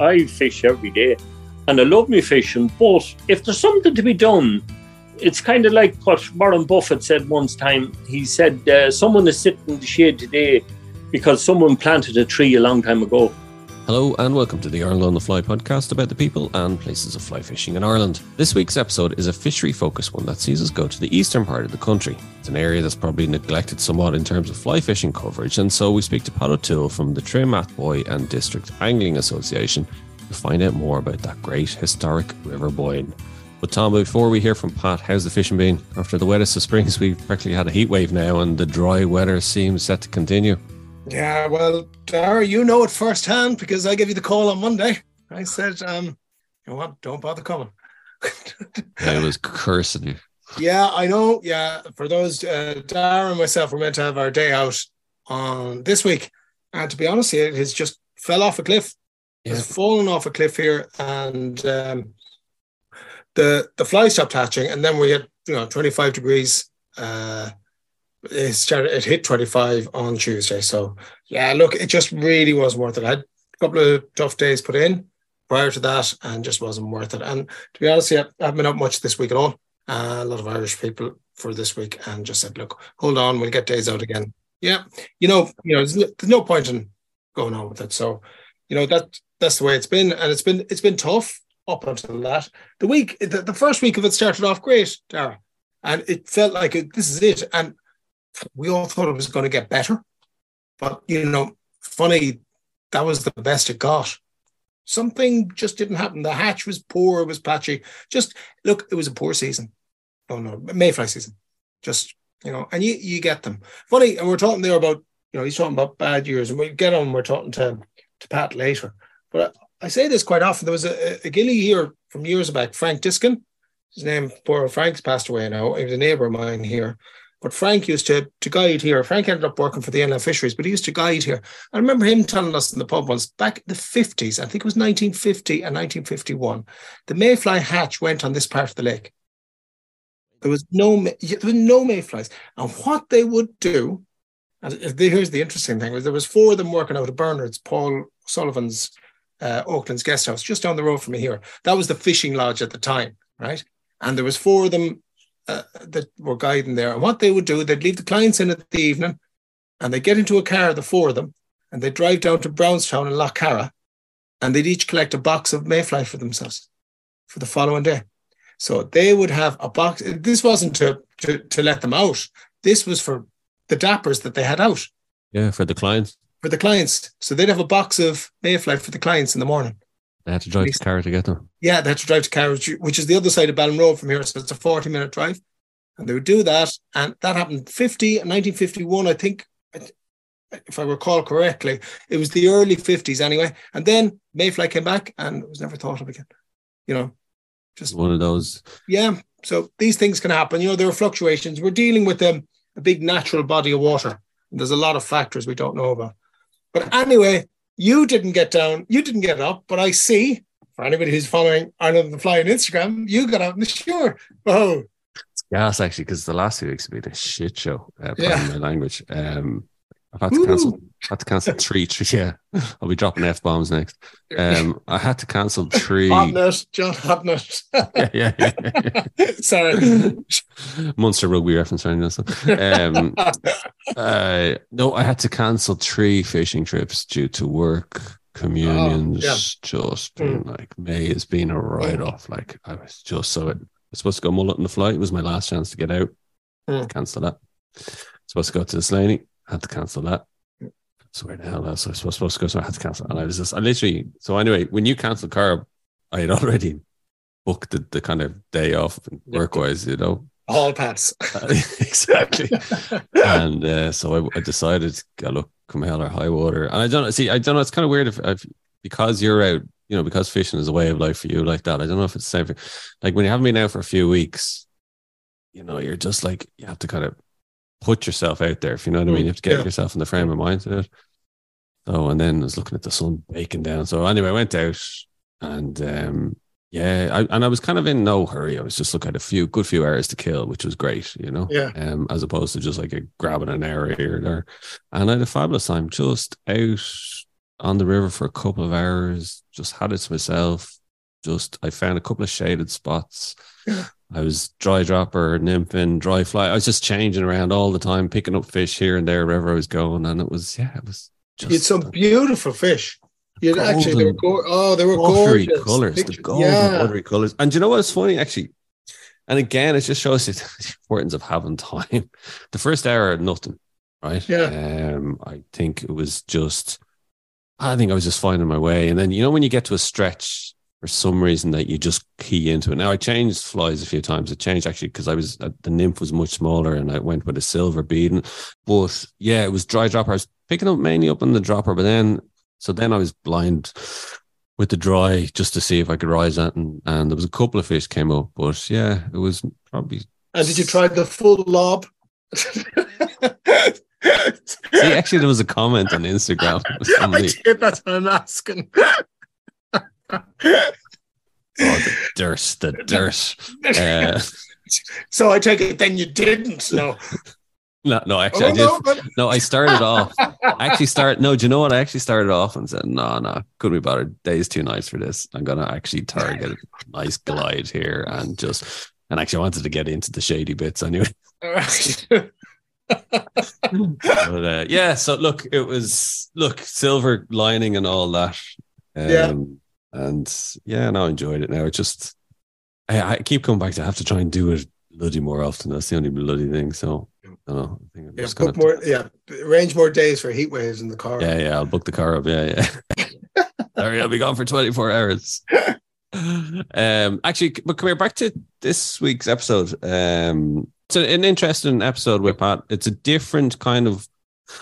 I fish every day, and I love me fishing. But if there's something to be done, it's kind of like what Warren Buffett said once time. He said, uh, "Someone is sitting in the shade today because someone planted a tree a long time ago." Hello and welcome to the Ireland on the Fly podcast about the people and places of fly fishing in Ireland. This week's episode is a fishery focused one that sees us go to the eastern part of the country. It's an area that's probably neglected somewhat in terms of fly fishing coverage, and so we speak to Pat O'Toole from the Trim Athboy and District Angling Association to find out more about that great historic River Boyne. But Tom, before we hear from Pat, how's the fishing been? After the wettest of springs, we've practically had a heat wave now, and the dry weather seems set to continue. Yeah, well, Dara, you know it firsthand because I gave you the call on Monday. I said, um, you know what, don't bother coming. I was cursing you. Yeah, I know. Yeah, for those, uh, Dara and myself were meant to have our day out on this week. And to be honest, it has just fell off a cliff. Yeah. It's fallen off a cliff here. And um, the the fly stopped hatching. And then we had, you know, 25 degrees. Uh, it started it hit 25 on Tuesday. So yeah, look, it just really was worth it. I had a couple of tough days put in prior to that and just wasn't worth it. And to be honest, yeah, I haven't been up much this week at all. Uh, a lot of Irish people for this week and just said, look, hold on, we'll get days out again. Yeah, you know, you know, there's no, there's no point in going on with it. So, you know, that that's the way it's been, and it's been it's been tough up until that. The week, the, the first week of it started off great, Dara, and it felt like it, this is it. And we all thought it was going to get better. But, you know, funny, that was the best it got. Something just didn't happen. The hatch was poor, it was patchy. Just look, it was a poor season. Oh no, Mayfly season. Just, you know, and you you get them. Funny, and we're talking there about, you know, he's talking about bad years, and we get on, we're talking to, to Pat later. But I, I say this quite often. There was a, a gilly here from years back, Frank Diskin. His name, poor Frank's passed away now. He was a neighbor of mine here. But Frank used to, to guide here. Frank ended up working for the inland fisheries, but he used to guide here. I remember him telling us in the pub once back in the 50s, I think it was 1950 and 1951, the mayfly hatch went on this part of the lake. There was no there was no mayflies. And what they would do, and here's the interesting thing, was there was four of them working out of Bernard's, Paul Sullivan's uh, Oakland's guest house, just down the road from me here. That was the fishing lodge at the time, right? And there was four of them uh, that were guiding there. And what they would do, they'd leave the clients in at the evening and they'd get into a car, the four of them, and they'd drive down to Brownstown and Lough Carra and they'd each collect a box of mayfly for themselves for the following day. So they would have a box. This wasn't to, to, to let them out. This was for the dappers that they had out. Yeah, for the clients. For the clients. So they'd have a box of mayfly for the clients in the morning. They had to drive to Carra to get them. Yeah, they had to drive to Carra, which is the other side of Ballinrobe from here. So it's a 40 minute drive. And they would do that. And that happened 50, 1951, I think, if I recall correctly. It was the early 50s anyway. And then Mayfly came back and it was never thought of again. You know, just one of those. Yeah. So these things can happen. You know, there are fluctuations. We're dealing with um, a big natural body of water. And there's a lot of factors we don't know about. But anyway, you didn't get down, you didn't get up, but I see for anybody who's following Ireland the Fly on Instagram, you got out in the shore. Oh, it's gas actually because the last few weeks have been a shit show. Uh, yeah. my language. Um, I've had to cancel. Had to cancel three, three. Yeah, I'll be dropping f bombs next. Um, I had to cancel three. Hotness, John Hotness. yeah, yeah, yeah, yeah. Sorry, Munster rugby reference anything. Um, uh, no, I had to cancel three fishing trips due to work communions. Oh, yeah. Just mm. like May has been a write off. Like I was just so it. I was supposed to go mullet in the flight. It was my last chance to get out. Mm. Cancel that. Supposed to go to the Slaney had to cancel that. So where the hell else I was supposed to go? So I had to cancel. And I was just, I literally, so anyway, when you cancel car, I had already booked the, the kind of day off work wise, you know. All pass. exactly. and uh, so I, I decided, go look, come hell or high water. And I don't see, I don't know, it's kind of weird if, if because you're out, you know, because fishing is a way of life for you like that. I don't know if it's the same for, like when you haven't been out for a few weeks, you know, you're just like, you have to kind of put yourself out there. If you know what I mean, you have to get yeah. yourself in the frame of mind to it. So, and then I was looking at the sun baking down. So anyway, I went out and um, yeah, I, and I was kind of in no hurry. I was just looking at a few good few hours to kill, which was great, you know. Yeah. Um, as opposed to just like a, grabbing an hour here or there. And I had a fabulous time just out on the river for a couple of hours, just had it to myself. Just I found a couple of shaded spots. I was dry dropper, nymphing, dry fly. I was just changing around all the time, picking up fish here and there wherever I was going, and it was yeah, it was just had some beautiful fish. You actually they were go- oh they were gorgeous colors, the golden yeah. colors. And you know what's funny actually? And again, it just shows you the importance of having time. The first hour, nothing, right? Yeah. Um, I think it was just, I think I was just finding my way. And then you know when you get to a stretch for some reason that you just key into it. Now I changed flies a few times. It changed actually because I was uh, the nymph was much smaller and I went with a silver beading. But yeah, it was dry dropper. I was picking up mainly up on the dropper, but then so then I was blind with the dry just to see if I could rise that, and, and there was a couple of fish came up, but yeah, it was probably. And did you try the full lob? See, actually, there was a comment on Instagram. I did, that's what I'm asking. Oh, the dirt, the dirt. Uh, so I take it then you didn't. No. no, no, actually, I Oh, did. no, but- No, I started off. I actually start. No, do you know what? I actually started off and said, "No, no, couldn't be bothered. Day's too nice for this. I'm gonna actually target a nice glide here and just." And actually, I wanted to get into the shady bits anyway. But uh, yeah, so look, it was look silver lining and all that. Um, Yeah. And yeah, no, I enjoyed it. Now it just, I, I keep coming back to I have to try and do it bloody more often. That's the only bloody thing. So I don't know. I think I'm yeah, just gonna book more, yeah, arrange more days for heat waves in the car. yeah, yeah, I'll book the car up. Yeah, yeah. Sorry, I'll be gone for 24 hours. Um, actually, but come here back to this week's episode. Um, it's an, an interesting episode with Pat. It's a different kind of,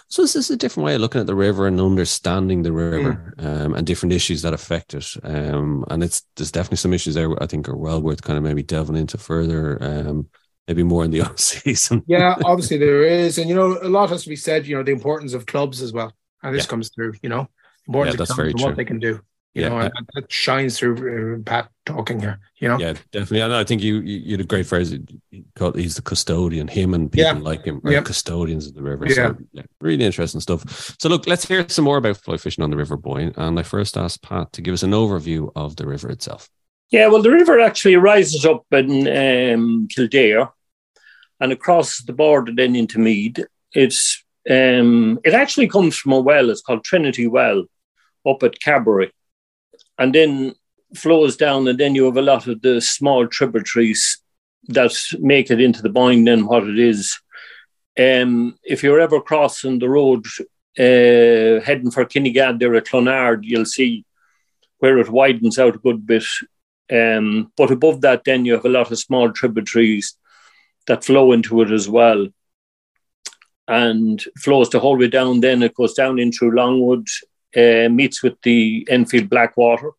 so this is a different way of looking at the river and understanding the river, um, and different issues that affect it. Um, and it's there's definitely some issues there I think are well worth kind of maybe delving into further. Um, maybe more in the off season. yeah, obviously there is, and you know, a lot has to be said. You know, the importance of clubs as well, and this Yeah. comes through. You know, importance Yeah, that's of clubs very and true. what they can do. You Yeah, know, and that, that shines through uh, Pat talking here. You know, Yeah, definitely. And I think you you, you had a great phrase. Called- He's the custodian. Him and people Yeah. like him are Yeah. custodians of the river. Yeah. So yeah, really interesting stuff. So look, let's hear some more about fly fishing on the river, Boyne. And I first asked Pat to give us an overview of the river itself. Yeah, well, the river actually rises up in um, Kildare and across the border then into Meath. It's um, it actually comes from a well. It's called Trinity Well up at Carbury, and then flows down, and then you have a lot of the small tributaries that make it into the Boyne. Then what it is, um, if you're ever crossing the road uh, heading for Kinnegad there at Clonard, you'll see where it widens out a good bit. Um, but above that, then you have a lot of small tributaries that flow into it as well. And flows the whole way down, then it goes down in through Longwood, uh, meets with the Enfield Blackwater.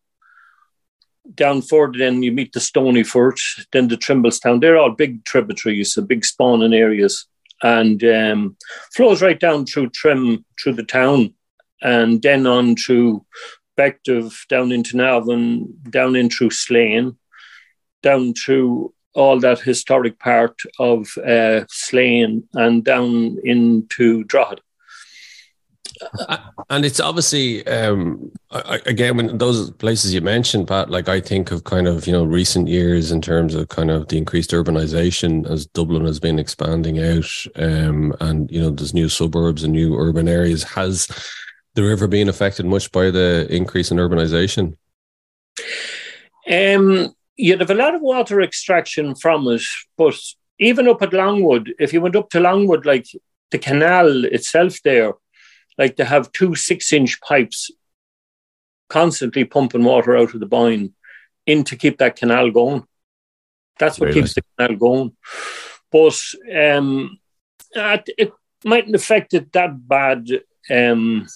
Down further, then you meet the Stonyford, then the Trimblestown. They're all big tributaries, so big spawning areas, and um, flows right down through Trim, through the town, and then on through Bective, down into Navan, down in through Slane, down through all that historic part of uh, Slane, and down into Drogheda. And it's obviously um, again when those places you mentioned, Pat. Like I think of kind of you know recent years in terms of kind of the increased urbanization as Dublin has been expanding out, um, and you know there's new suburbs and new urban areas. Has the river been affected much by the increase in urbanization? Um, you'd have a lot of water extraction from it, but even up at Longwood, if you went up to Longwood, like the canal itself there, like to have two six inch pipes constantly pumping water out of the Boyne in to keep that canal going. That's what Really? keeps the canal going. But um, it mightn't affect it that bad. Um,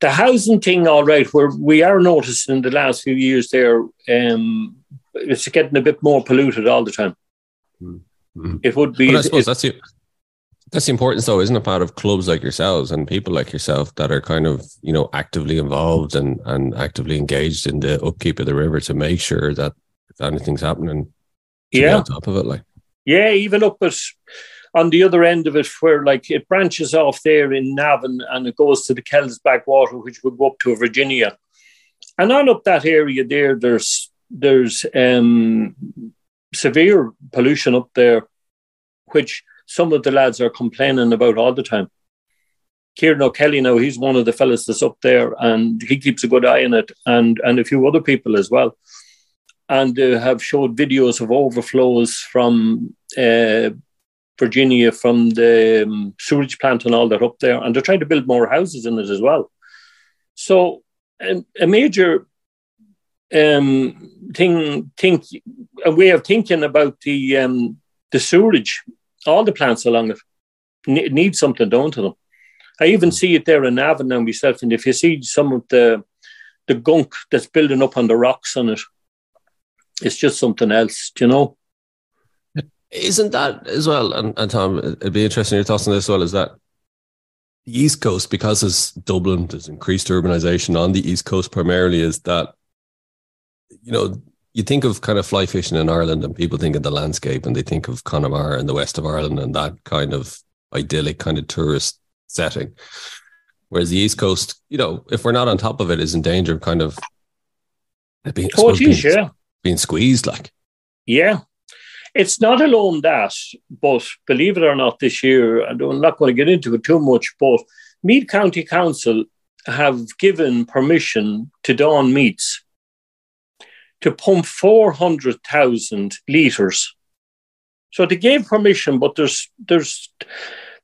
the housing thing, all right, where we are noticing in the last few years there, um, it's getting a bit more polluted all the time. Mhm. It would be. But I suppose that's the that's the importance, though, isn't it? Part of clubs like yourselves and people like yourself that are kind of you know actively involved and and actively engaged in the upkeep of the river to make sure that if anything's happening, yeah, on top of it. Like, yeah. Even up at on the other end of it, where like it branches off there in Navan and it goes to the Kells Blackwater, which would go up to Virginia. And on up that area there, there's there's um, severe pollution up there, which some of the lads are complaining about all the time. Kieran O'Kelly now, he's one of the fellas that's up there and he keeps a good eye on it and, and a few other people as well. And uh, have showed videos of overflows from uh, Virginia, from the um, sewage plant and all that up there. And they're trying to build more houses in it as well. So um, a major um, thing, think, a way of thinking about the um, the sewerage, all the plants along it need something done to them. I even hmm. see it there in Navan now myself, and if you see some of the the gunk that's building up on the rocks on it, it's just something else, you know. Isn't that as well? And, and Tom, it'd be interesting your thoughts on this as well. Is that the East Coast, because as Dublin, there's increased urbanization on the East Coast primarily, is that you know you think of kind of fly fishing in Ireland, and people think of the landscape, and they think of Connemara and the west of Ireland, and that kind of idyllic kind of tourist setting. Whereas the East Coast, you know, if we're not on top of it, is in danger of kind of being, oh, geez, being, yeah. being squeezed. Like, yeah, it's not alone that, but believe it or not, this year, and I'm not going to get into it too much, but Meath County Council have given permission to Dawn Meats to pump 400,000 litres. So they gave permission, but there's there's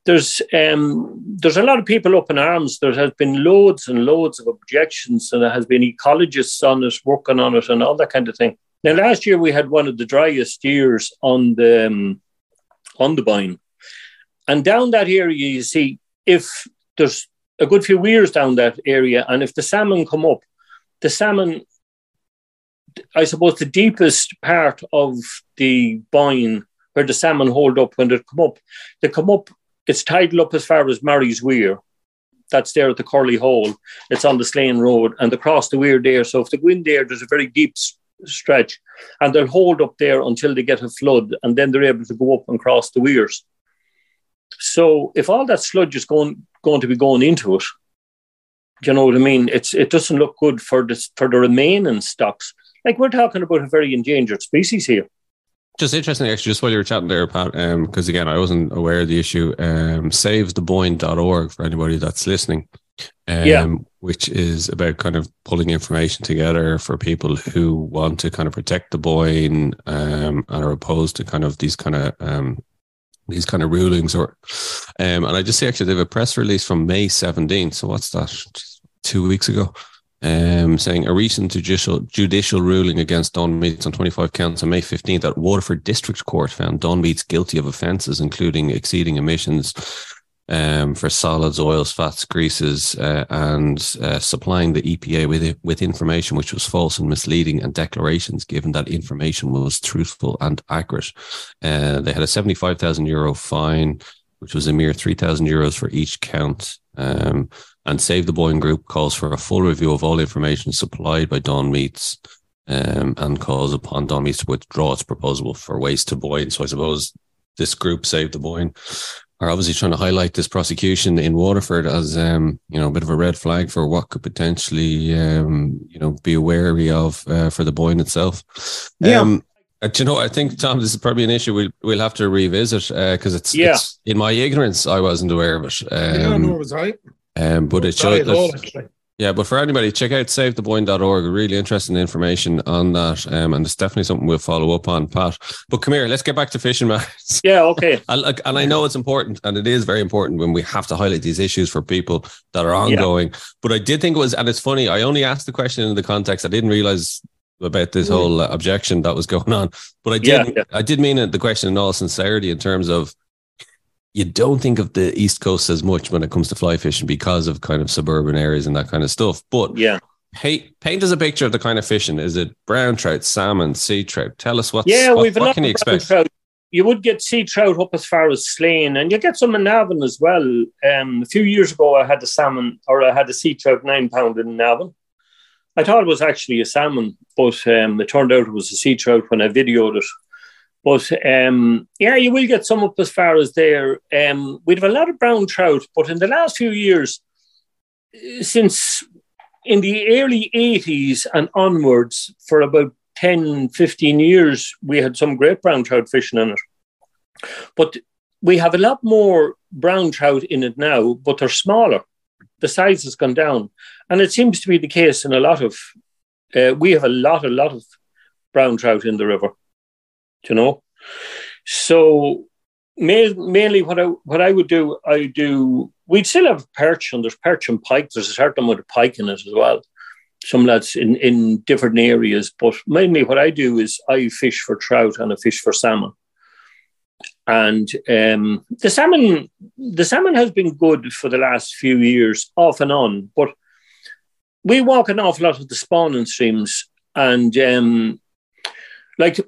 there's um, there's a lot of people up in arms. There has been loads and loads of objections, and there has been ecologists on it working on it and all that kind of thing. Now, last year we had one of the driest years on the um, on the Boyne, and down that area, you see if there's a good few weirs down that area, and if the salmon come up, the salmon, I suppose, the deepest part of the Boyne where the salmon hold up when they come up, they come up it's tidal up as far as Mary's Weir. That's there at the Corley Hole. It's on the Slane Road and across the Weir there. So if they go in there, there's a very deep stretch and they'll hold up there until they get a flood and then they're able to go up and cross the weirs. So if all that sludge is going going to be going into it, you know what I mean? It's it doesn't look good for the for the remaining stocks. Like we're talking about a very endangered species here. Just interesting, actually, just while you were chatting there, Pat, because um, again, I wasn't aware of the issue. Um, SaveTheBoyne.org for anybody that's listening. Um, yeah. Which is about kind of pulling information together for people who want to kind of protect the Boyne um, and are opposed to kind of these kind of um, these kind of rulings. Or um, and I just see actually they have a press release from May 17th. So what's that? Two weeks ago um, saying a recent judicial judicial ruling against Dawn Meats on 25 counts on May 15th at Waterford District Court found Dawn Meats guilty of offences including exceeding emissions um, for solids, oils, fats, greases, uh, and uh, supplying the EPA with with information which was false and misleading, and declarations given that information was truthful and accurate. Uh, they had a 75,000 euro fine, which was a mere 3,000 euros for each count. Um, and Save the Boyne Group calls for a full review of all information supplied by Dawn Meats um, and calls upon Dawn Meats to withdraw its proposal for waste to Boyne. So I suppose this group, Save the Boyne, are obviously trying to highlight this prosecution in Waterford as um, you know a bit of a red flag for what could potentially um, you know be wary of uh, for the Boyne itself. Yeah. Um, uh, you know, I think Tom, this is probably an issue we'll we'll have to revisit because uh, it's, yeah. it's in my ignorance I wasn't aware of it. Um, yeah, nor was I. Um, but it showed that, yeah, but for anybody, check out savetheboyne.org. Really interesting information on that. Um, and it's definitely something we'll follow up on, Pat. But come here, let's get back to fishing matters. Yeah, okay. and, and I know it's important, and it is very important when we have to highlight these issues for people that are ongoing. Yeah. But I did think it was, and it's funny, I only asked the question in the context. I didn't realize about this mm. whole uh, objection that was going on. But I did, yeah, yeah. I did mean it, the question in all sincerity in terms of you don't think of the East Coast as much when it comes to fly fishing because of kind of suburban areas and that kind of stuff. But yeah, paint paint us a picture of the kind of fishing. Is it brown trout, salmon, sea trout? Tell us what. Yeah, what, we've what can you expect? Trout. You would get sea trout up as far as Slane, and you get some in Navan as well. Um, a few years ago, I had a salmon or I had a sea trout nine pound in Navan. I thought it was actually a salmon, but um, it turned out it was a sea trout when I videoed it. But um, yeah, you will get some up as far as there. Um, we'd have a lot of brown trout, but in the last few years, since in the early 80s and onwards, for about 10, 15 years, we had some great brown trout fishing in it. But we have a lot more brown trout in it now, but they're smaller. The size has gone down. And it seems to be the case in a lot of, uh, we have a lot, a lot of brown trout in the river, you know. So mainly what I what I would do, I do. We'd still have perch, and there's perch and pike. There's a certain amount of pike in it as well. Some lads in in different areas, but mainly what I do is I fish for trout and I fish for salmon. And um, the salmon, the salmon has been good for the last few years, off and on. But we walk an awful lot of the spawning streams, and um, like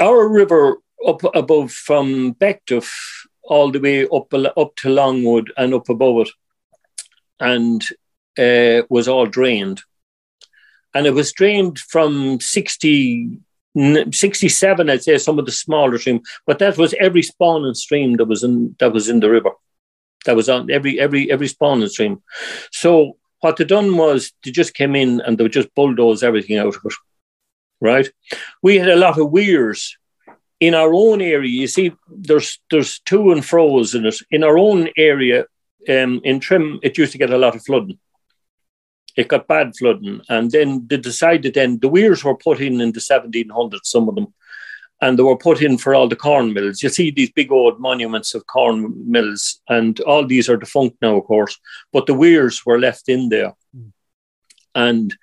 our river up above from Bective all the way up up to Longwood and up above it, and uh, was all drained. And it was drained from 60, 67, I'd say, some of the smaller stream, but that was every spawning stream that was in that was in the river. That was on every every every spawning stream. So what they done was they just came in and they would just bulldoze everything out of it. Right? We had a lot of weirs in our own area, you see, there's there's to and fro's in it. In our own area, um, in Trim, it used to get a lot of flooding. It got bad flooding, and then they decided then the weirs were put in in the 1700s, some of them, and they were put in for all the corn mills. You see these big old monuments of corn mills, and all these are defunct now, of course, but the weirs were left in there. Mm. And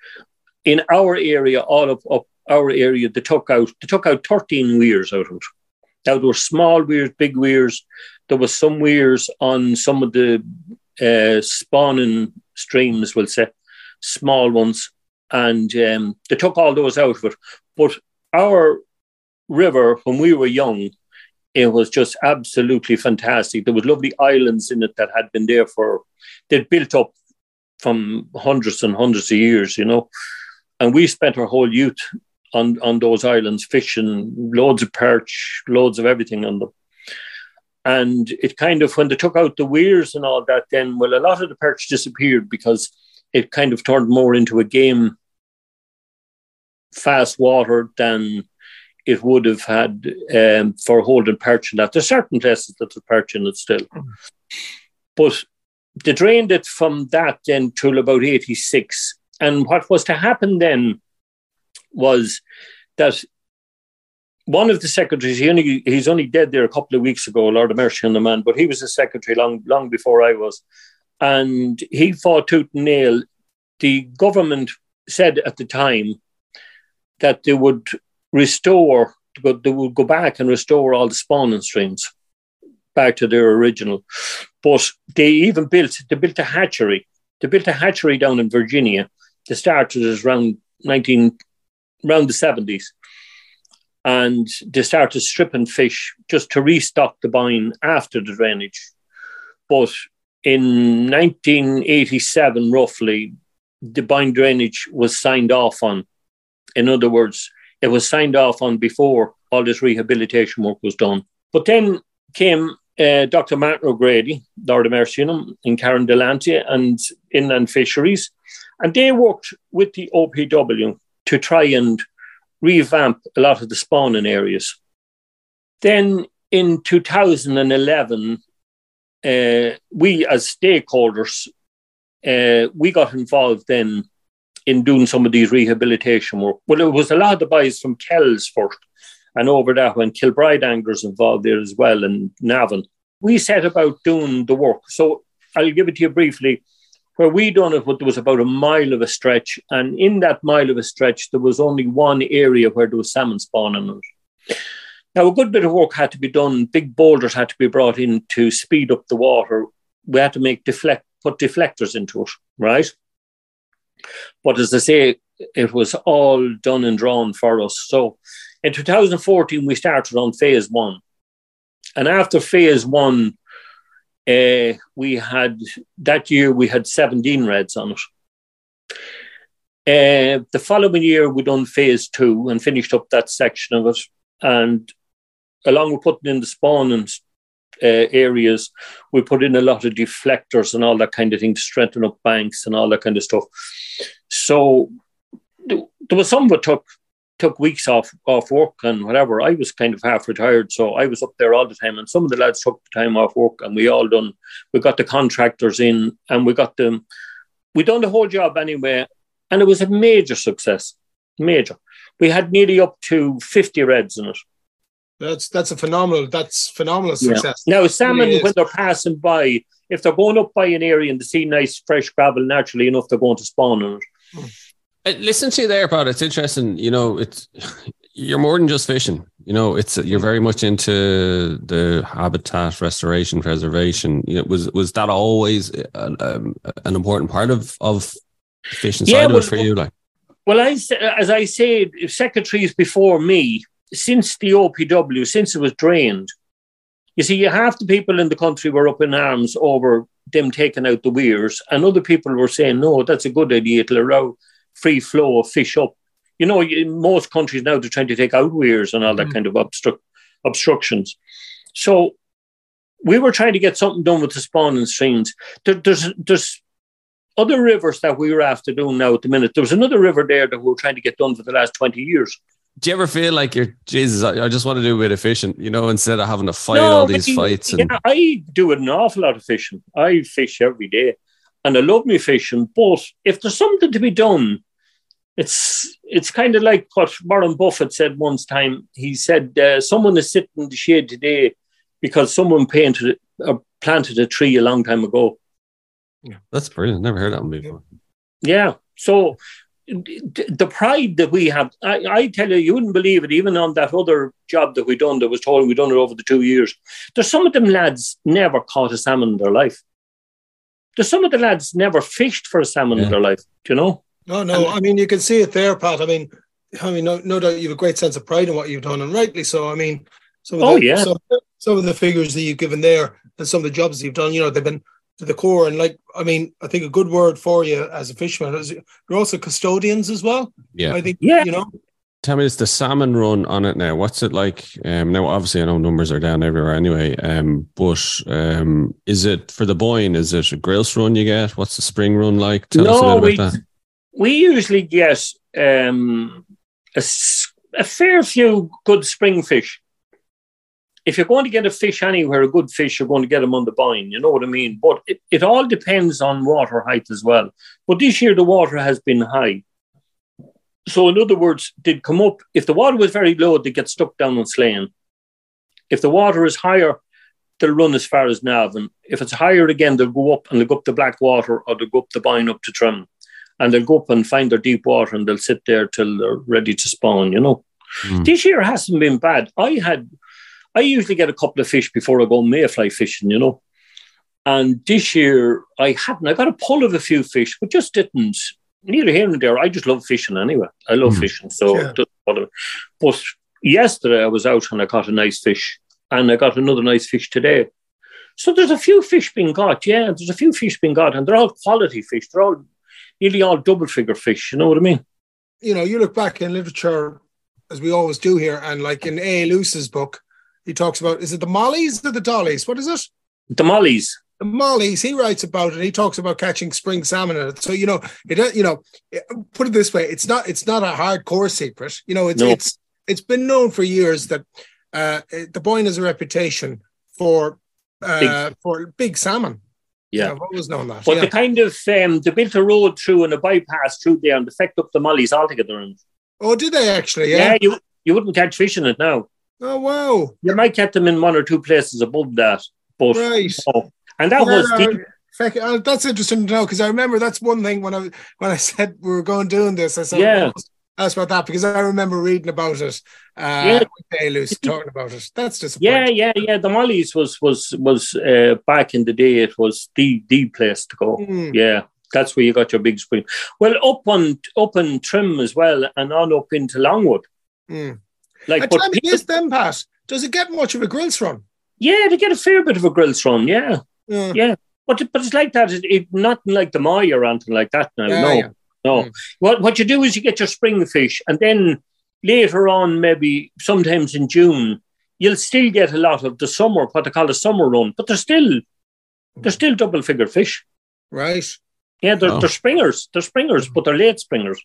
in our area, all up, up our area, they took out they took out 13 weirs out of it. Now there were small weirs, big weirs. There was some weirs on some of the uh, spawning streams, we'll say, small ones, and um, they took all those out of it. But our river, when we were young, it was just absolutely fantastic. There was lovely islands in it that had been there for they'd built up from hundreds and hundreds of years, you know. And we spent our whole youth on on those islands, fishing, loads of perch, loads of everything on them. And it kind of when they took out the weirs and all that, then well, a lot of the perch disappeared because it kind of turned more into a game, fast water than it would have had um, for holding perch and that. There's certain places that the perch in it still, but they drained it from that then till about 86. And what was to happen then was that one of the secretaries, he only, he's only dead there a couple of weeks ago, Lord of Mercy on the man, but he was a secretary long, long before I was. And he fought tooth and nail. The government said at the time that they would restore, they would go back and restore all the spawning streams back to their original. But they even built, they built a hatchery. They built a hatchery down in Virginia. They started it around 19, around the 70s. And they started stripping fish just to restock the Boyne after the drainage. But in 1987, roughly, the Boyne drainage was signed off on. In other words, it was signed off on before all this rehabilitation work was done. But then came uh, Dr. Martin O'Grady, Lord of Mercy in Karen Delanty and Inland Fisheries, and they worked with the OPW to try and revamp a lot of the spawning areas. Then in 2011, uh, we as stakeholders, uh, we got involved then in doing some of these rehabilitation work. Well, it was a lot of the boys from Kells first, and over that when Kilbride Anglers involved there as well, and Navan. We set about doing the work. So I'll give it to you briefly where we done it, there was about a mile of a stretch, and in that mile of a stretch, there was only one area where there was salmon spawning it. Now, a good bit of work had to be done. Big boulders had to be brought in to speed up the water. We had to make deflect, put deflectors into it, right? But as I say, it was all done and drawn for us. So in 2014, we started on phase one. And after phase one, uh, we had that year we had 17 redds on it. Uh, the following year we done phase two and finished up that section of it. and along with putting in the spawn and uh, areas, we put in a lot of deflectors and all that kind of thing to strengthen up banks and all that kind of stuff. So there was some that took took weeks off off work and whatever. I was kind of half retired, so I was up there all the time. And some of the lads took the time off work, and we all done. We got the contractors in, and we got them. We done the whole job anyway, and it was a major success. Major. We had nearly up to fifty redds in it. That's that's a phenomenal. That's phenomenal success. Yeah. Now salmon, really when they're passing by, if they're going up by an area and they see nice fresh gravel, naturally enough, they're going to spawn in it. Hmm. Listen to you there, Pat. It's interesting. You know, it's you're more than just fishing. You know, it's you're very much into the habitat restoration, preservation. You know, was was that always an, um, an important part of of fishing yeah, side well, it for you? Like, well, I as I said, secretaries before me, since the OPW, since it was drained, you see, half the people in the country were up in arms over them taking out the weirs, and other people were saying, "No, that's a good idea. It'll allow." Free flow of fish up. You know, in most countries now they're trying to take out weirs and all that mm. kind of obstru- obstructions. So we were trying to get something done with the spawning streams. There, there's there's other rivers that we were after doing now at the minute. There was another river there that we were trying to get done for the last 20 years. Do you ever feel like you're Jesus? I, I just want to do a bit of fishing, you know, instead of having to fight no, all these fights. And... Yeah, I do an awful lot of fishing. I fish every day, and I love me fishing. But if there's something to be done it's it's kind of like what Warren Buffett said once time. He said uh, someone is sitting in the shade today because someone painted or planted a tree a long time ago. Yeah, that's brilliant. Never heard that one before. Yeah, so the pride that we have, I, I, tell you, you wouldn't believe it. Even on that other job that we done, that was told we done it over the two years. There's some of them lads never caught a salmon in their life. There's some of the lads never fished for a salmon yeah. in their life. Do you know? No, no. And, I mean, you can see it there, Pat. I mean, I mean, no, no doubt you have a great sense of pride in what you've done, and rightly so. I mean, some of oh the, yeah, some, some of the figures that you've given there, and some of the jobs you've done, you know, they've been to the core. And like, I mean, I think a good word for you as a fisherman is you're also custodians as well. Yeah, I think. Yeah, you know. Tell me, is the salmon run on it now? What's it like? Um, now, obviously, I know numbers are down everywhere anyway. Um, but um, is it for the Boyne? Is it a grilse run you get? What's the spring run like? Tell no, us a little we, about that we usually get um, a, a, fair few good spring fish. If you're going to get a fish anywhere, a good fish, you're going to get them on the Boyne. You know what I mean? But it, it all depends on water height as well. But this year, the water has been high. So, in other words, they'd come up. If the water was very low, they get stuck down on Slane. If the water is higher, they'll run as far as Navan. If it's higher again, they'll go up and they'll go up the Blackwater or they'll go up the Boyne up to Trim and they'll go up and find their deep water and they'll sit there till they're ready to spawn, you know. Mm. This year hasn't been bad. I had, I usually get a couple of fish before I go mayfly fishing, you know. And this year I hadn't. I got a pull of a few fish, but just didn't. Neither here nor there. I just love fishing anyway. I love mm. fishing. So, yeah. but yesterday I was out and I caught a nice fish, and I got another nice fish today. So there's a few fish being got. Yeah, there's a few fish being got, and they're all quality fish. They're all nearly all double figure fish. You know what I mean? You know, you look back in literature, as we always do here, and like in A. Luce's book, he talks about is it the mollies or the dollies? What is it? The mollies. The mollies. He writes about it. He talks about catching spring salmon in it. So you know, it you know, put it this way: it's not it's not a hardcore secret. You know, it's no. it's it's been known for years that uh, the Boyne has a reputation for uh, big. for big salmon. Yeah, I've always known that. But yeah. the kind of um, they built a road through and a bypass through there and they fecked up the mollies altogether. And, oh, did they actually? Yeah. yeah, you you wouldn't catch fish in it now. Oh wow! You might catch them in one or two places above that, but right. Oh, and that was deep. Uh, that's interesting to know because I remember that's one thing when I when I said we were going doing this. I said, yeah ask about that because I remember reading about it. Uh, yeah, Lucy talking about it. That's just yeah, yeah, yeah. The Mollies was was was uh, back in the day. It was the the place to go. Mm. Yeah, that's where you got your big spring. Well, up on up on Trim as well, and on up into Longwood. Mm. Like, but time people, is then, Pat. Does it get much of a grilse run? Yeah, they get a fair bit of a grilse run. Yeah, yeah. yeah. But but it's like that. It, it nothing like the Moy or anything like that now. Yeah, no. Yeah. No. Mm. What what you do is you get your spring fish, and then later on, maybe sometimes in June, you'll still get a lot of the summer, what they call a summer run, but they're still they're still double figure fish. Right. Yeah, they're, oh. they're springers. They're springers, but they're late springers.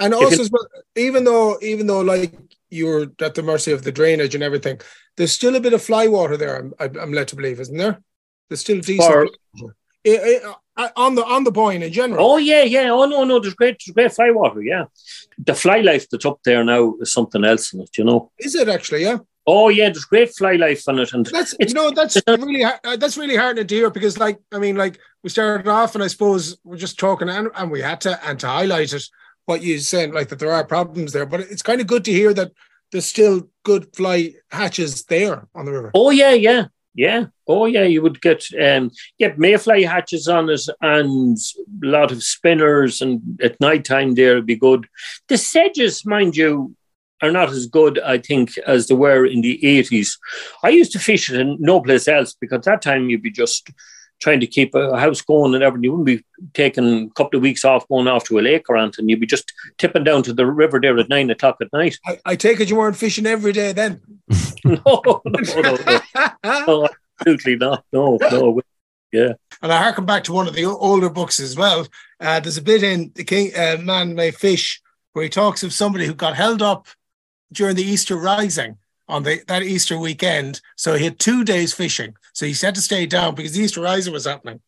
And also, well, even though even though like you're at the mercy of the drainage and everything, there's still a bit of fly water there. I'm, I'm led to believe, isn't there? There's still decent. For, on the on the point in general. Oh yeah, yeah. Oh no, no. There's great, there's great fly water. Yeah, the fly life that's up there now is something else in it. You know. Is it actually? Yeah. Oh yeah, there's great fly life in it, and that's you know that's really uh, that's really hard to hear because like I mean like we started off and I suppose we're just talking and, and we had to and to highlight it what you said like that there are problems there, but it's kind of good to hear that there's still good fly hatches there on the river. Oh yeah, yeah, yeah. Oh yeah, you would get um, get mayfly hatches on it and a lot of spinners, and at night time there would be good. The sedges, mind you, are not as good, I think, as they were in the eighties. I used to fish it in no place else because that time you'd be just trying to keep a house going and everything. You wouldn't be taking a couple of weeks off going off to a lake or anything. You'd be just tipping down to the river there at nine o'clock at night. I, I take it you weren't fishing every day then. no, no, no, no. no, absolutely not. No, no. Yeah. And I harken back to one of the older books as well. Uh, there's a bit in The King uh, Man May Fish where he talks of somebody who got held up during the Easter Rising on the that Easter weekend. So he had two days fishing. So he had to stay down because the Easter Rising was happening.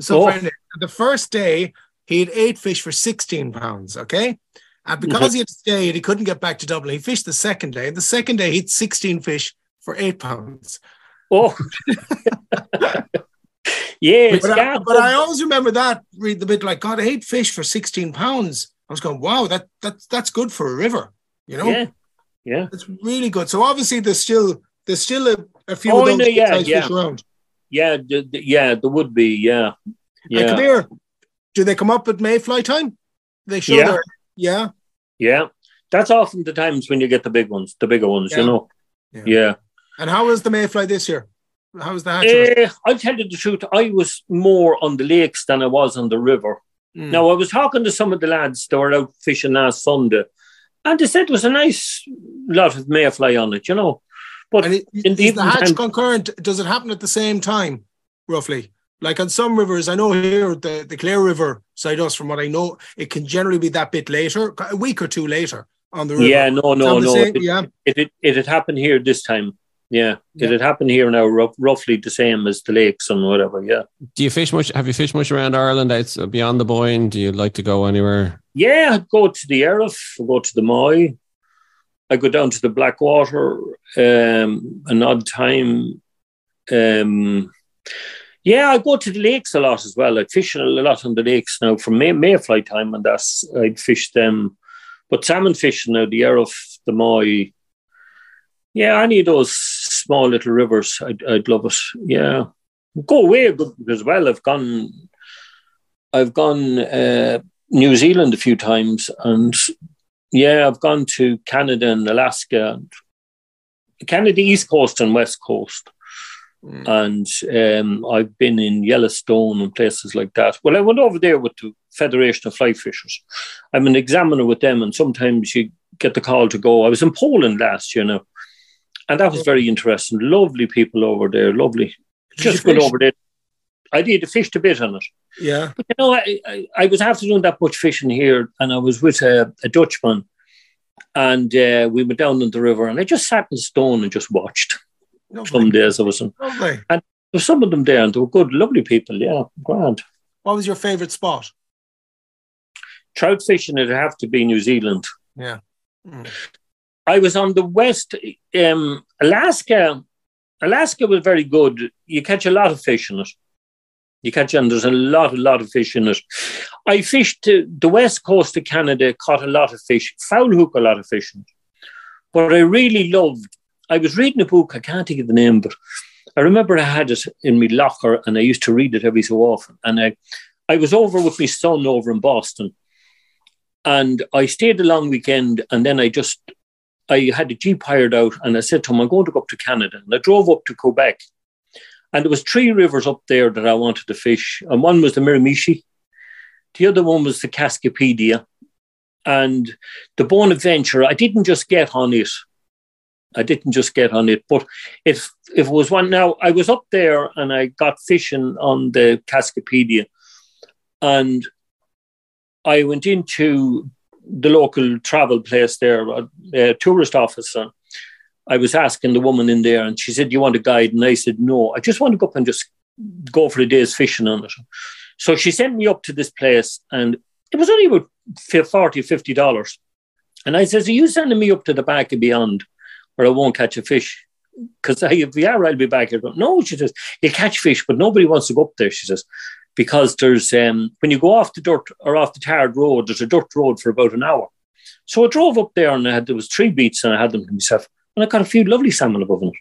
So oh. the first day he had eight fish for 16 pounds. Okay. And because mm-hmm. he had stayed, he couldn't get back to Dublin. He fished the second day. The second day he had 16 fish for eight pounds. Oh. yeah, but I, but I, always remember that read the bit like God, eight fish for 16 pounds. I was going, wow, that that's that's good for a river, you know? Yeah. Yeah. It's really good. So obviously there's still there's still a, a few oh, of those yeah, yeah. around. Yeah, d- yeah, there would be, yeah. Yeah. And come here. Do they come up at Mayfly time? They show yeah. their yeah. Yeah. That's often the times when you get the big ones, the bigger ones, yeah. you know. Yeah. yeah. And how was the Mayfly this year? How was the hatch? Uh, I'll tell you the truth. I was more on the lakes than I was on the river. Mm. Now I was talking to some of the lads that were out fishing last Sunday, and they said it was a nice lot of mayfly on it, you know. But and it, in the, is the hatch time, concurrent? Does it happen at the same time, roughly? Like on some rivers, I know here the, the Clare River side us, from what I know, it can generally be that bit later, a week or two later on the river. Yeah, no, no, no. It, yeah. It, it, it had happened here this time. Yeah, yeah. it had happened here now, r- roughly the same as the lakes and whatever. Yeah. Do you fish much? Have you fished much around Ireland? It's uh, beyond the Boyne. Do you like to go anywhere? Yeah, I'd go to the Erriff, go to the Moy. I go down to the Blackwater um, an odd time. Um, yeah, I go to the lakes a lot as well. I fish a lot on the lakes now from May, Mayfly time, and that's I'd fish them. But salmon fishing now, the Erriff, the Moy, yeah, any of those small little rivers, I'd, I'd love it. Yeah, go away as well. I've gone, I've gone uh, New Zealand a few times, and yeah, I've gone to Canada and Alaska, Canada East Coast and West Coast. Mm. And um, I've been in Yellowstone and places like that. Well, I went over there with the Federation of Fly Fishers. I'm an examiner with them, and sometimes you get the call to go. I was in Poland last year now, and that was very interesting. Lovely people over there, lovely. Did Just went over there. I did. a fish a bit on it. Yeah. But you know, I, I, I, was after doing that much fishing here, and I was with a, a Dutchman, and uh, we went down on the river, and I just sat in stone and just watched. Lovely. Some days I was in. Lovely. And there were some of them there, and they were good, lovely people. Yeah, grand. What was your favourite spot? Trout fishing, it'd have to be New Zealand. Yeah. Mm. I was on the west, um, Alaska. Alaska was very good. You catch a lot of fish in it. You catch and there's a lot, a lot of fish in it. I fished the west coast of Canada, caught a lot of fish, foul hook a lot of fish. But I really loved. I was reading a book. I can't think of the name, but I remember I had it in my locker, and I used to read it every so often. And I, I was over with my son over in Boston, and I stayed a long weekend, and then I just I had a jeep hired out, and I said to him, "I'm going to go up to Canada," and I drove up to Quebec, and there was three rivers up there that I wanted to fish, and one was the Miramichi, the other one was the Cascapedia, and the Bonaventure, I didn't just get on it. I didn't just get on it, but if if it was one now, I was up there and I got fishing on the Cascapedia, and I went into the local travel place there, a, a tourist office, and I was asking the woman in there, and she said, "You want a guide?" And I said, "No, I just want to go up and just go for a day's fishing on it." So she sent me up to this place, and it was only about 40 50 dollars. And I says, Are you sending me up to the back of beyond where I won't catch a fish? Because if we are, I'll be back here. No, she says, You catch fish, but nobody wants to go up there, she says, because there's um, when you go off the dirt or off the tarred road, there's a dirt road for about an hour. So I drove up there and I had there was three beats and I had them to myself. And I got a few lovely salmon above them.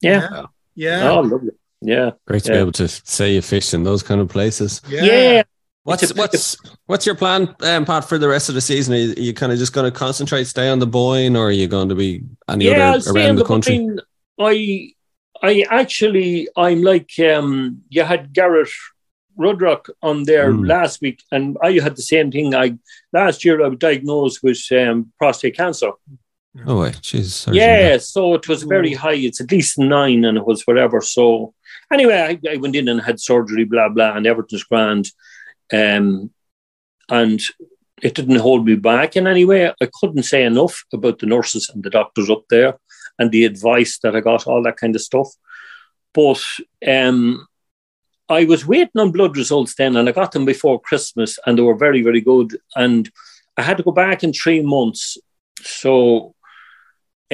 Yeah. Yeah. yeah. Oh, lovely. Yeah. Great to Yeah. be able to say you fish in those kind of places. Yeah. Yeah. What's a- what's what's your plan, um, Pat, for the rest of the season? Are you, are you kind of just going to concentrate, stay on the Boyne, or are you going to be any yeah, I'll other around the the country? Boyne. I I actually I'm like um you had Garrett Rudrock on there Mm. last week and I had the same thing. I last year I was diagnosed with um, prostate cancer. Oh wait, jeez. sorry to hear Yeah, so it was very high. It's at least nine and it was whatever. So anyway, I, I went in and had surgery, blah blah, and everything's grand. Um and it didn't hold me back in any way. I couldn't say enough about the nurses and the doctors up there and the advice that I got, all that kind of stuff. But um, I was waiting on blood results then, and I got them before Christmas, and they were very, very good. And I had to go back in three months. So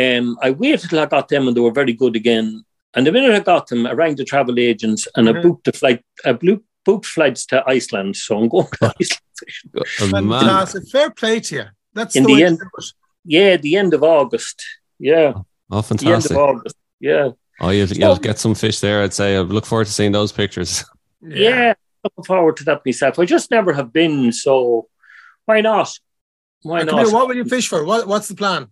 um, I waited till I got them, and they were very good again. And the minute I got them, I rang the travel agents and I Mhm. booked the flight. I blo- booked flights to Iceland, so I'm going to Iceland. fishing. Oh. Fantastic. Fair play to you. That's In the, the end- it. Yeah, the end of August. Yeah, Oh, the end of August. Yeah, Oh, you'll, you'll get some fish there, I'd say. I look forward to seeing those pictures. yeah. Looking forward to that myself. I just never have been, so why not? Why not? what will you fish for? What, what's the plan?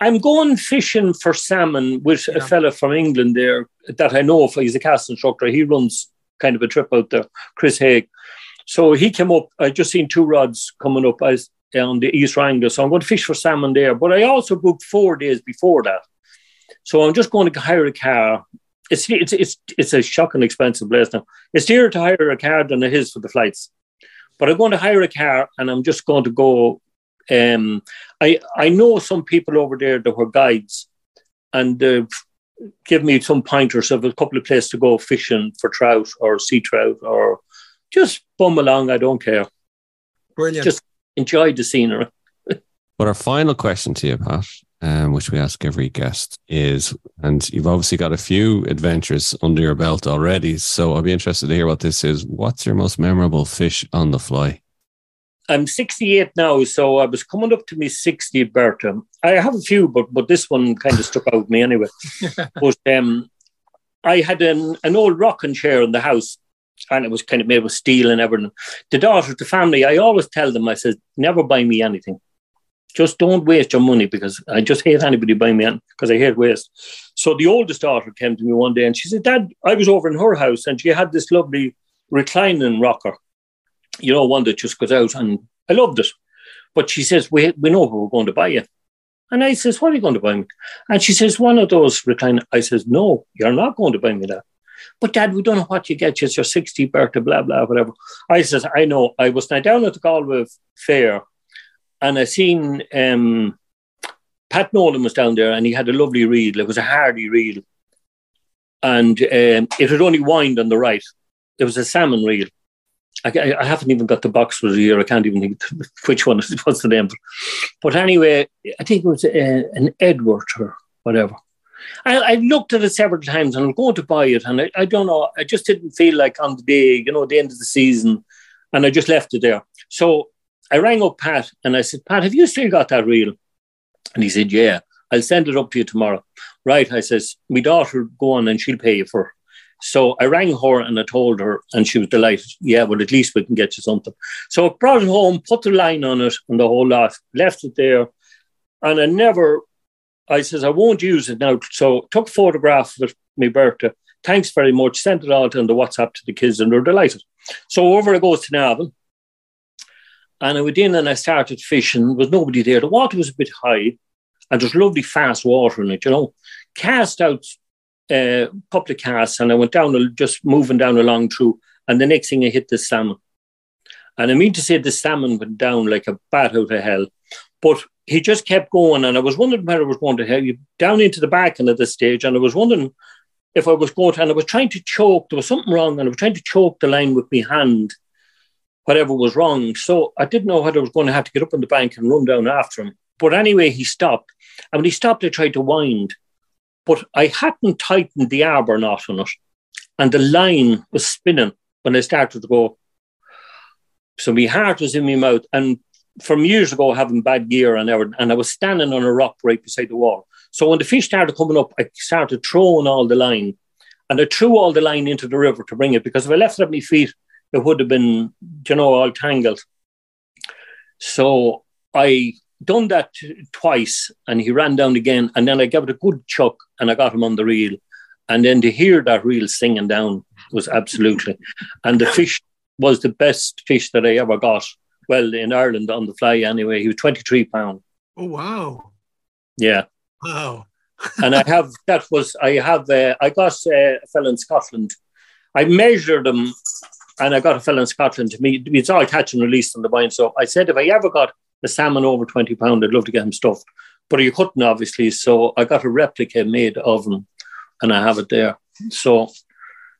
I'm going fishing for salmon with Yeah. a fella from England there that I know. If he's a cast instructor, he runs kind of a trip out there, Chris Haig. So he came up. I just seen two rods coming up as on the East Ranga. So I'm going to fish for salmon there. But I also booked four days before that. So I'm just going to hire a car. It's it's it's it's a shocking expensive place now. It's dearer to hire a car than it is for the flights. But I'm going to hire a car and I'm just going to go. Um, I I know some people over there that were guides, and they've given me some pointers of a couple of places to go fishing for trout or sea trout or just bum along. I don't care. Brilliant. Just- Enjoy the scenery. But our final question to you, Pat, um, which we ask every guest, is and you've obviously got a few adventures under your belt already. So I'd be interested to hear what this is. What's your most memorable fish on the fly? I'm 68 now, so I was coming up to me 60th birthday. I have a few, but but this one kind of stuck out me anyway. but um, I had an, an old rocking chair in the house, and it was kind of made with steel and everything. The daughters, the family, I always tell them, I said, never buy me anything. Just don't waste your money because I just hate anybody buying me anything because I hate waste. So the oldest daughter came to me one day and she said, Dad, I was over in her house and she had this lovely reclining rocker you know, one that just goes out, and I loved it. But she says, "We we know we're going to buy you." And I says, "What are you going to buy me?" And she says, "One of those recliner." I says, "No, you're not going to buy me that." But Dad, we don't know what you get. It's your 60th birthday, blah blah, whatever. I says, "I know." I was now down at the Galway Fair, and I seen um, Pat Nolan was down there, and he had a lovely reel. It was a Hardy reel, and um, it had only wind on the right. It was a salmon reel. I, I- haven't even got the box for the year. I can't even think which one it was the name. But anyway, I think it was uh, an Edward or whatever. I, I looked at it several times and I'm going to buy it. And I, I don't know, I just didn't feel like on the day, you know, the end of the season. And I just left it there. So I rang up Pat and I said, Pat, have you still got that reel? And he said, Yeah, I'll send it up to you tomorrow. Right. I says, My daughter go on and she'll pay you for it. So I rang her and I told her, and she was delighted. Yeah, well, at least we can get you something. So I brought it home, put the line on it and the whole lot, left it there. And I never, I says, I won't use it now. So took a photograph of it, my birthday. Thanks very much. Sent it out on the WhatsApp to the kids and they're delighted. So over it goes to Navan. And I went in and I started fishing. There was nobody there. The water was a bit high, and there's lovely fast water in it, you know. Cast out a uh, couple of casts, and I went down, just moving down along through. And the next thing I hit the salmon. And I mean to say the salmon went down like a bat out of hell. But he just kept going. And I was wondering where I was going to you down into the back end at this stage. And I was wondering if I was going to, and I was trying to choke, there was something wrong, and I was trying to choke the line with my hand, whatever was wrong. So I didn't know whether I was going to have to get up on the bank and run down after him. But anyway, he stopped. And when he stopped, I tried to wind. But I hadn't tightened the arbor knot on it. And the line was spinning when I started to go. So my heart was in my mouth. And from years ago, having bad gear and everything, and I was standing on a rock right beside the wall. So when the fish started coming up, I started throwing all the line. And I threw all the line into the river to bring it because if I left it at my feet, it would have been, you know, all tangled. So I done that twice and he ran down again. And then I gave it a good chuck and I got him on the reel. And then to hear that reel singing down was absolutely. And the fish was the best fish that I ever got. Well, in Ireland on the fly anyway. He was 23 pound. Oh, wow. Yeah. Wow. and I have, that was, I have, uh, I got uh, a fellow in Scotland. I measured him and I got a fellow in Scotland to me. It's all catch and release on the Boyne. So I said, if I ever got a salmon over 20 pound, I'd love to get him stuffed. But you couldn't, obviously. So I got a replica made of him and I have it there. So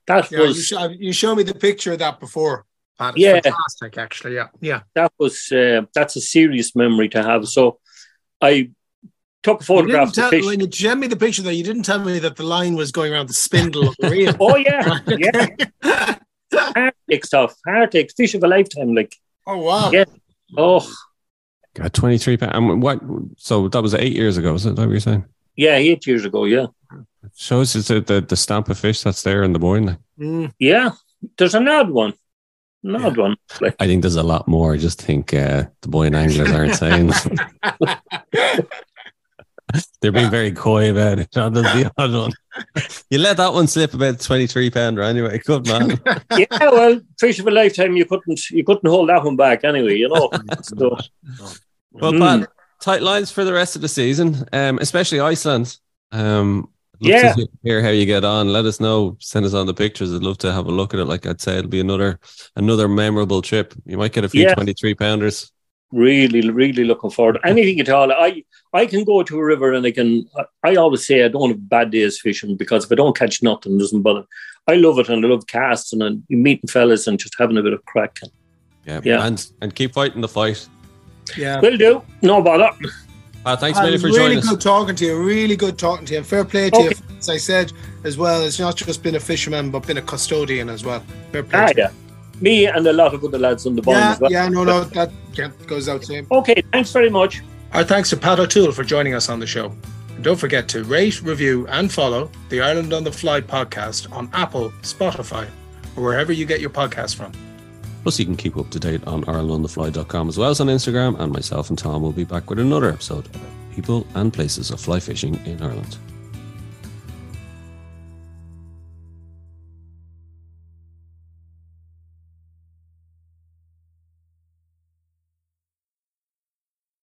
that yeah, was. You, show, you showed me the picture of that before. Pat. yeah, fantastic. Actually, yeah, yeah. That was uh, that's a serious memory to have. So I took a photograph. Tell, when you sent me the picture, though, you didn't tell me that the line was going around the spindle of the reel. oh yeah, yeah. Heartache stuff. Heartache. Fish of a lifetime. Like. Oh wow. Yeah. Oh. Got twenty three pounds. And what? So that was eight years ago. Is that what you're saying? Yeah, eight years ago. Yeah. Shows it's the, the, the stamp of fish that's there in the Boyne. Mm. Yeah, there's an odd one. An odd Yeah. one. Like, I think there's a lot more. I just think uh, the Boyne anglers aren't saying. They're being very coy about it. That was the odd one. You let that one slip about twenty three pounder anyway. Good man. yeah, well, fish of a lifetime. You couldn't. You couldn't hold that one back anyway. You know. so, Well, Mm. Pat, tight lines for the rest of the season, um, especially Iceland. Um, I'd love Yeah. to hear how you get on. Let us know. Send us on the pictures. I'd love to have a look at it. Like I'd say, it'll be another another memorable trip. You might get a few Yeah. twenty three pounders. Really, really looking forward. Anything at all. I I can go to a river and I can. I I always say I don't have bad days fishing because if I don't catch nothing, it doesn't bother. I love it and I love casting and meeting fellas and just having a bit of crack. Yeah. Yeah. and and keep fighting the fight. Yeah. Will do. No bother. Pat, thanks, Pat, Millie, for really joining us. Really good talking to you. Really good talking to you. And fair play to Okay. you. As I said as well, it's not just been a fisherman, but been a custodian as well. Fair play. Ah, to you. Yeah. Me and a lot of other lads on the Boyne Yeah, as well. yeah, no, no, that goes out same. Okay, thanks very much. Our thanks to Pat O'Toole for joining us on the show. And don't forget to rate, review, and follow the Ireland on the Fly podcast on Apple, Spotify, or wherever you get your podcast from. Plus, you can keep up to date on IrelandOnTheFly.com as well as on Instagram. And myself and Tom will be back with another episode about people and places of fly fishing in Ireland.